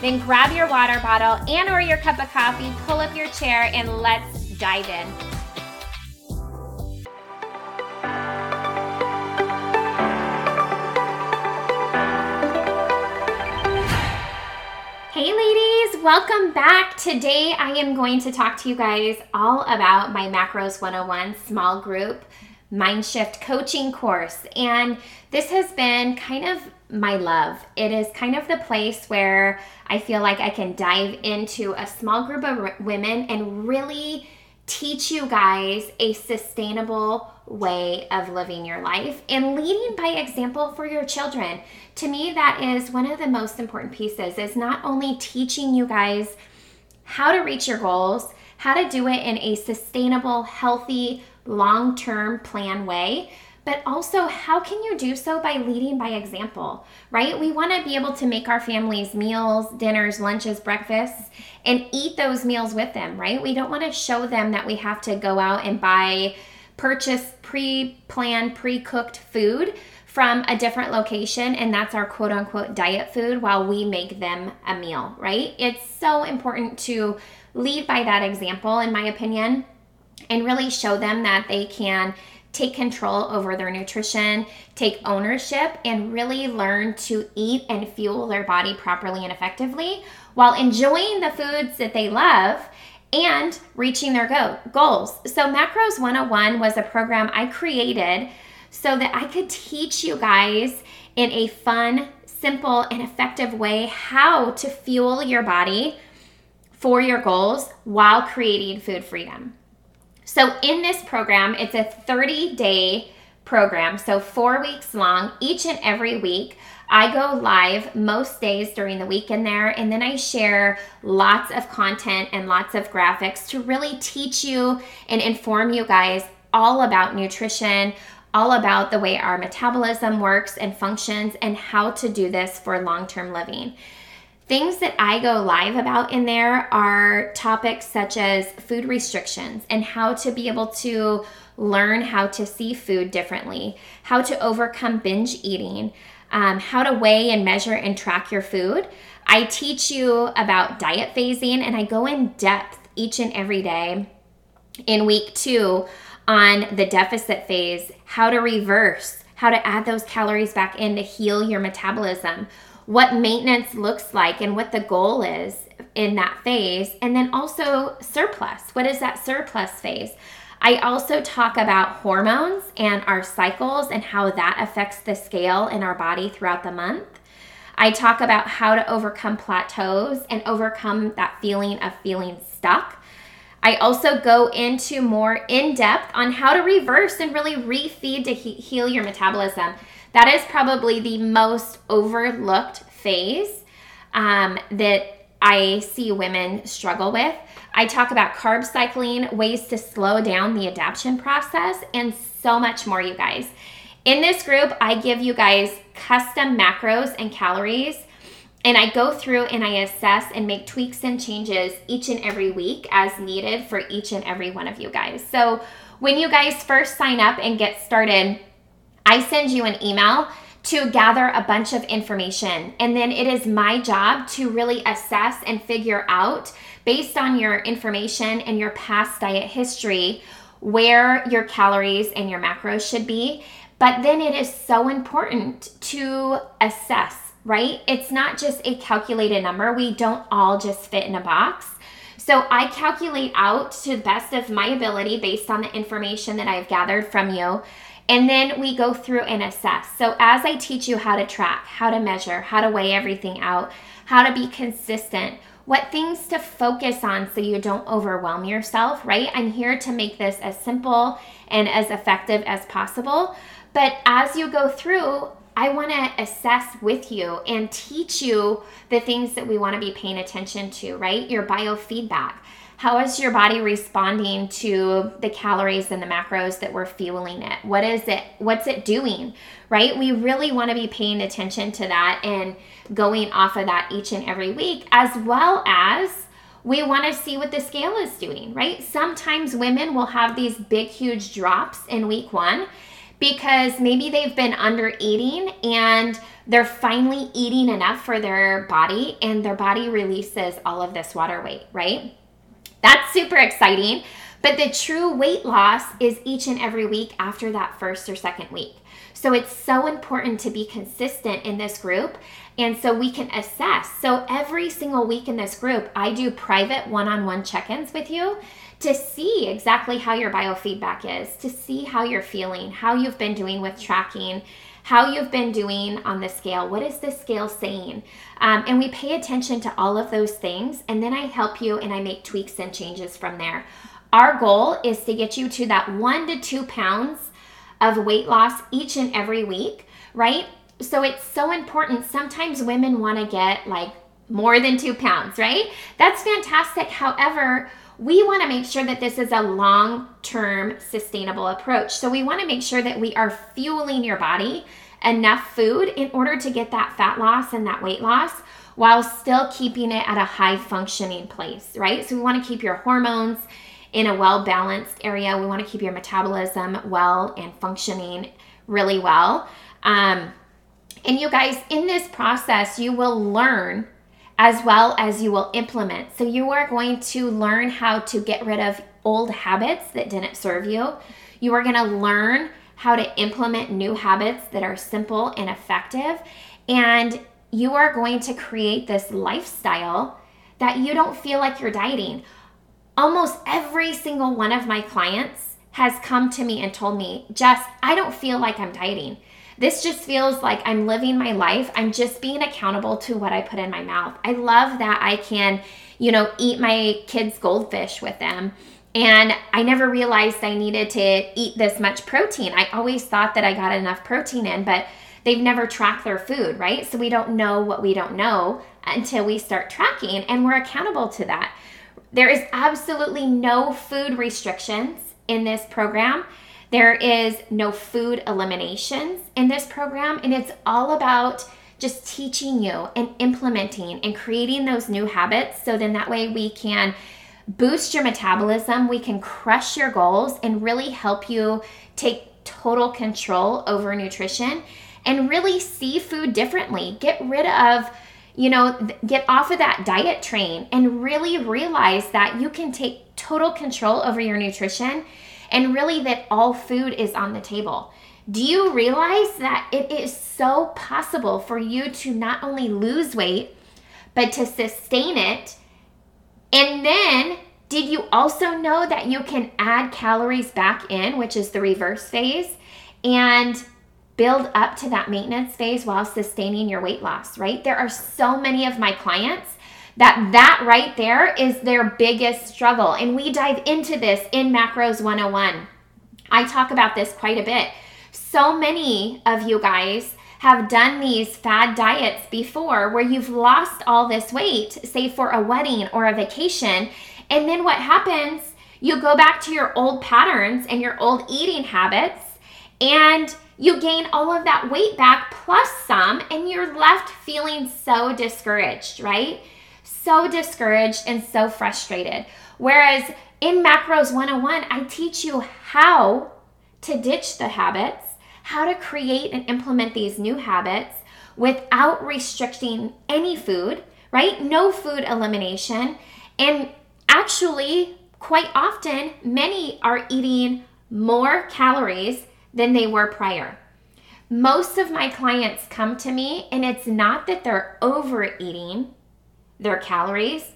then grab your water bottle and or your cup of coffee, pull up your chair and let's dive in. Hey ladies, welcome back. Today I am going to talk to you guys all about my Macros 101 small group mind shift coaching course. And this has been kind of my love. It is kind of the place where I feel like I can dive into a small group of women and really teach you guys a sustainable way of living your life and leading by example for your children. To me that is one of the most important pieces is not only teaching you guys how to reach your goals, how to do it in a sustainable, healthy, long-term plan way, but also how can you do so by leading by example, right? We want to be able to make our families meals, dinners, lunches, breakfasts, and eat those meals with them, right? We don't want to show them that we have to go out and buy, purchase pre planned, pre cooked food from a different location, and that's our quote unquote diet food while we make them a meal, right? It's so important to lead by that example, in my opinion, and really show them that they can take control over their nutrition, take ownership, and really learn to eat and fuel their body properly and effectively while enjoying the foods that they love and reaching their go- goals. So, Macros 101 was a program I created so that I could teach you guys in a fun, simple, and effective way how to fuel your body for your goals while creating food freedom. So, in this program, it's a 30 day program, so four weeks long, each and every week. I go live most days during the week in there, and then I share lots of content and lots of graphics to really teach you and inform you guys all about nutrition, all about the way our metabolism works and functions, and how to do this for long term living. Things that I go live about in there are topics such as food restrictions and how to be able to learn how to see food differently, how to overcome binge eating, um, how to weigh and measure and track your food. I teach you about diet phasing and I go in depth each and every day in week two on the deficit phase, how to reverse, how to add those calories back in to heal your metabolism what maintenance looks like and what the goal is in that phase. And then also surplus. What is that surplus phase? I also talk about hormones and our cycles and how that affects the scale in our body throughout the month. I talk about how to overcome plateaus and overcome that feeling of feeling stuck. I also go into more in depth on how to reverse and really refeed to he- heal your metabolism. That is probably the most overlooked phase um, that I see women struggle with. I talk about carb cycling, ways to slow down the adaptation process, and so much more, you guys. In this group, I give you guys custom macros and calories, and I go through and I assess and make tweaks and changes each and every week as needed for each and every one of you guys. So, when you guys first sign up and get started, I send you an email to gather a bunch of information. And then it is my job to really assess and figure out, based on your information and your past diet history, where your calories and your macros should be. But then it is so important to assess, right? It's not just a calculated number. We don't all just fit in a box. So I calculate out to the best of my ability based on the information that I've gathered from you and then we go through and assess. So, as I teach you how to track, how to measure, how to weigh everything out, how to be consistent, what things to focus on so you don't overwhelm yourself, right? I'm here to make this as simple and as effective as possible. But as you go through, I want to assess with you and teach you the things that we want to be paying attention to, right? Your biofeedback. How is your body responding to the calories and the macros that we're fueling it? What is it? What's it doing? Right? We really want to be paying attention to that and going off of that each and every week, as well as we want to see what the scale is doing, right? Sometimes women will have these big, huge drops in week one because maybe they've been under eating and they're finally eating enough for their body and their body releases all of this water weight, right? That's super exciting. But the true weight loss is each and every week after that first or second week. So it's so important to be consistent in this group. And so we can assess. So every single week in this group, I do private one on one check ins with you to see exactly how your biofeedback is, to see how you're feeling, how you've been doing with tracking, how you've been doing on the scale. What is the scale saying? Um, and we pay attention to all of those things. And then I help you and I make tweaks and changes from there. Our goal is to get you to that one to two pounds of weight loss each and every week, right? So it's so important. Sometimes women want to get like more than two pounds, right? That's fantastic. However, we want to make sure that this is a long term sustainable approach. So we want to make sure that we are fueling your body enough food in order to get that fat loss and that weight loss while still keeping it at a high functioning place, right? So we want to keep your hormones in a well balanced area. We want to keep your metabolism well and functioning really well. Um, and you guys, in this process, you will learn as well as you will implement. So you are going to learn how to get rid of old habits that didn't serve you. You are going to learn how to implement new habits that are simple and effective. And you are going to create this lifestyle that you don't feel like you're dieting. Almost every single one of my clients has come to me and told me, Jess, I don't feel like I'm dieting. This just feels like I'm living my life. I'm just being accountable to what I put in my mouth. I love that I can, you know, eat my kids' goldfish with them. And I never realized I needed to eat this much protein. I always thought that I got enough protein in, but they've never tracked their food, right? So we don't know what we don't know until we start tracking and we're accountable to that. There is absolutely no food restrictions in this program. There is no food eliminations in this program, and it's all about just teaching you and implementing and creating those new habits so then that way we can boost your metabolism, we can crush your goals, and really help you take total control over nutrition and really see food differently. Get rid of you know, get off of that diet train and really realize that you can take total control over your nutrition and really that all food is on the table. Do you realize that it is so possible for you to not only lose weight, but to sustain it? And then, did you also know that you can add calories back in, which is the reverse phase, and build up to that maintenance phase while sustaining your weight loss, right? There are so many of my clients that that right there is their biggest struggle. And we dive into this in Macros 101. I talk about this quite a bit. So many of you guys have done these fad diets before where you've lost all this weight, say for a wedding or a vacation. And then what happens? You go back to your old patterns and your old eating habits, and you gain all of that weight back plus some, and you're left feeling so discouraged, right? So discouraged and so frustrated. Whereas in Macros 101, I teach you how to ditch the habits, how to create and implement these new habits without restricting any food, right? No food elimination. And actually, quite often, many are eating more calories than they were prior. Most of my clients come to me, and it's not that they're overeating their calories,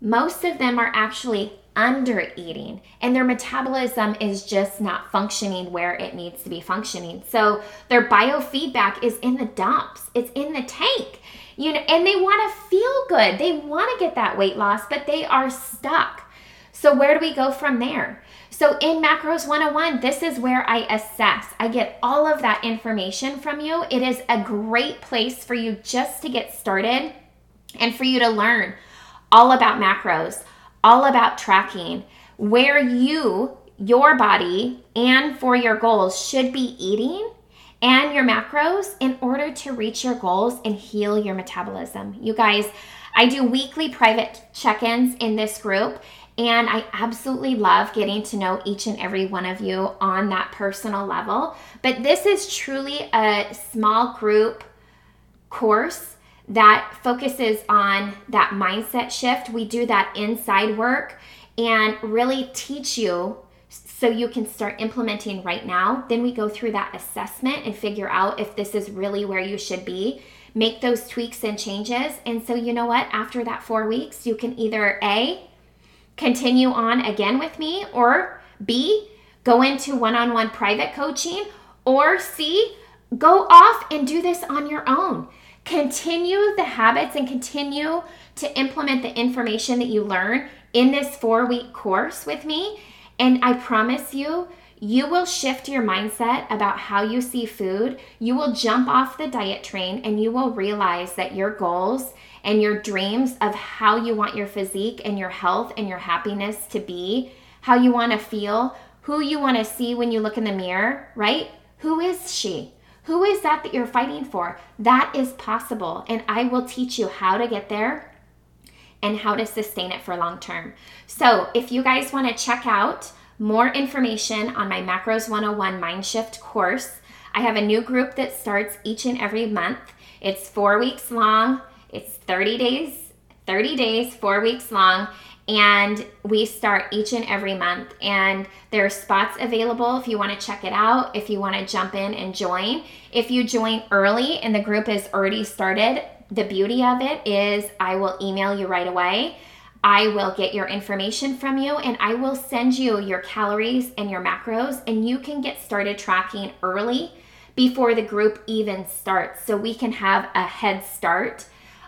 most of them are actually under eating and their metabolism is just not functioning where it needs to be functioning. So their biofeedback is in the dumps. It's in the tank. You know, and they want to feel good. They want to get that weight loss, but they are stuck. So where do we go from there? So in Macros 101, this is where I assess. I get all of that information from you. It is a great place for you just to get started and for you to learn all about macros all about tracking where you, your body, and for your goals should be eating and your macros in order to reach your goals and heal your metabolism. You guys, I do weekly private check ins in this group, and I absolutely love getting to know each and every one of you on that personal level. But this is truly a small group course that focuses on that mindset shift. We do that inside work and really teach you so you can start implementing right now. Then we go through that assessment and figure out if this is really where you should be. Make those tweaks and changes. And so, you know what? After that four weeks, you can either A, continue on again with me, or B, go into one on one private coaching, or C, go off and do this on your own continue the habits and continue to implement the information that you learn in this four week course with me. And I promise you, you will shift your mindset about how you see food. You will jump off the diet train and you will realize that your goals and your dreams of how you want your physique and your health and your happiness to be, how you want to feel, who you want to see when you look in the mirror, right? Who is she? Who is that that you're fighting for? That is possible. And I will teach you how to get there and how to sustain it for long term. So, if you guys want to check out more information on my Macros 101 Mind Shift course, I have a new group that starts each and every month. It's four weeks long, it's 30 days, 30 days, four weeks long and we start each and every month. And there are spots available if you want to check it out if you want to jump in and join. If you join early and the group is already started the beauty of it is i will email you right away. I will get your information from you and i will send you your calories and your macros and you can get started tracking early before the group even starts. So we can have a head start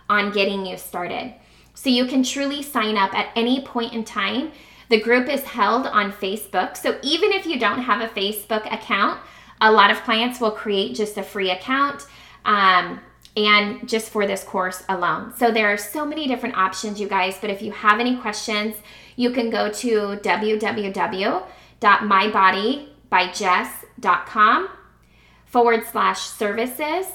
on getting you started so you can truly sign up at any point in time. The group is held on Facebook. So even if you don't have a Facebook account, a lot of clients will create just a free account. Um, and just for this course alone. So there are so many different options, you guys. But if you have any questions, you can go to www.mybodybyjess.com forward slash services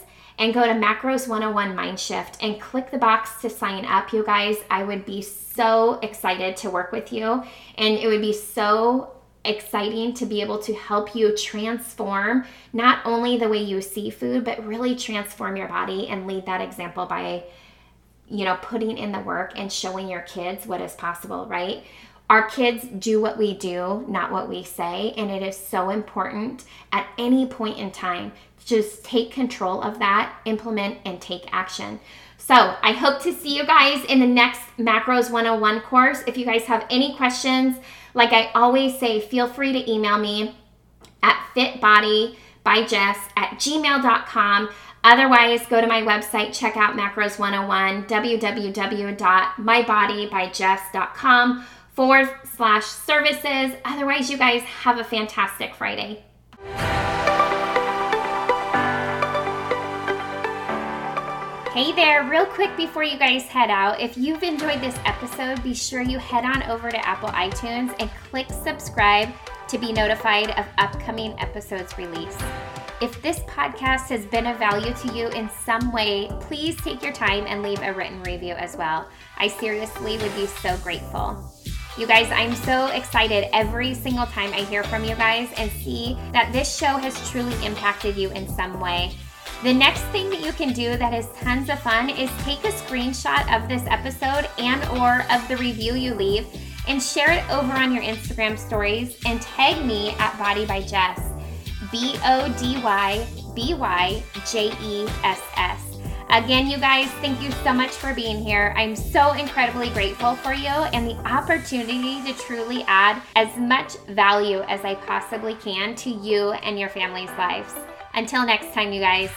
and go to Macros 101 Mindshift and click the box to sign up, you guys. I would be so excited to work with you, and it would be so exciting to be able to help you transform not only the way you see food, but really transform your body and lead that example by you know, putting in the work and showing your kids what is possible, right? Our kids do what we do, not what we say. And it is so important at any point in time to just take control of that, implement, and take action. So I hope to see you guys in the next Macros 101 course. If you guys have any questions, like I always say, feel free to email me at fitbodybyjess at gmail.com. Otherwise, go to my website, check out Macros 101, www.mybodybyjess.com forward slash services. Otherwise, you guys have a fantastic Friday. Hey there, real quick before you guys head out, if you've enjoyed this episode, be sure you head on over to Apple iTunes and click subscribe to be notified of upcoming episodes release. If this podcast has been of value to you in some way, please take your time and leave a written review as well. I seriously would be so grateful. You guys, I'm so excited every single time I hear from you guys and see that this show has truly impacted you in some way. The next thing that you can do that is tons of fun is take a screenshot of this episode and or of the review you leave and share it over on your Instagram stories and tag me at Body by Jess. B O D Y B Y J E S S. Again, you guys, thank you so much for being here. I'm so incredibly grateful for you and the opportunity to truly add as much value as I possibly can to you and your family's lives. Until next time, you guys.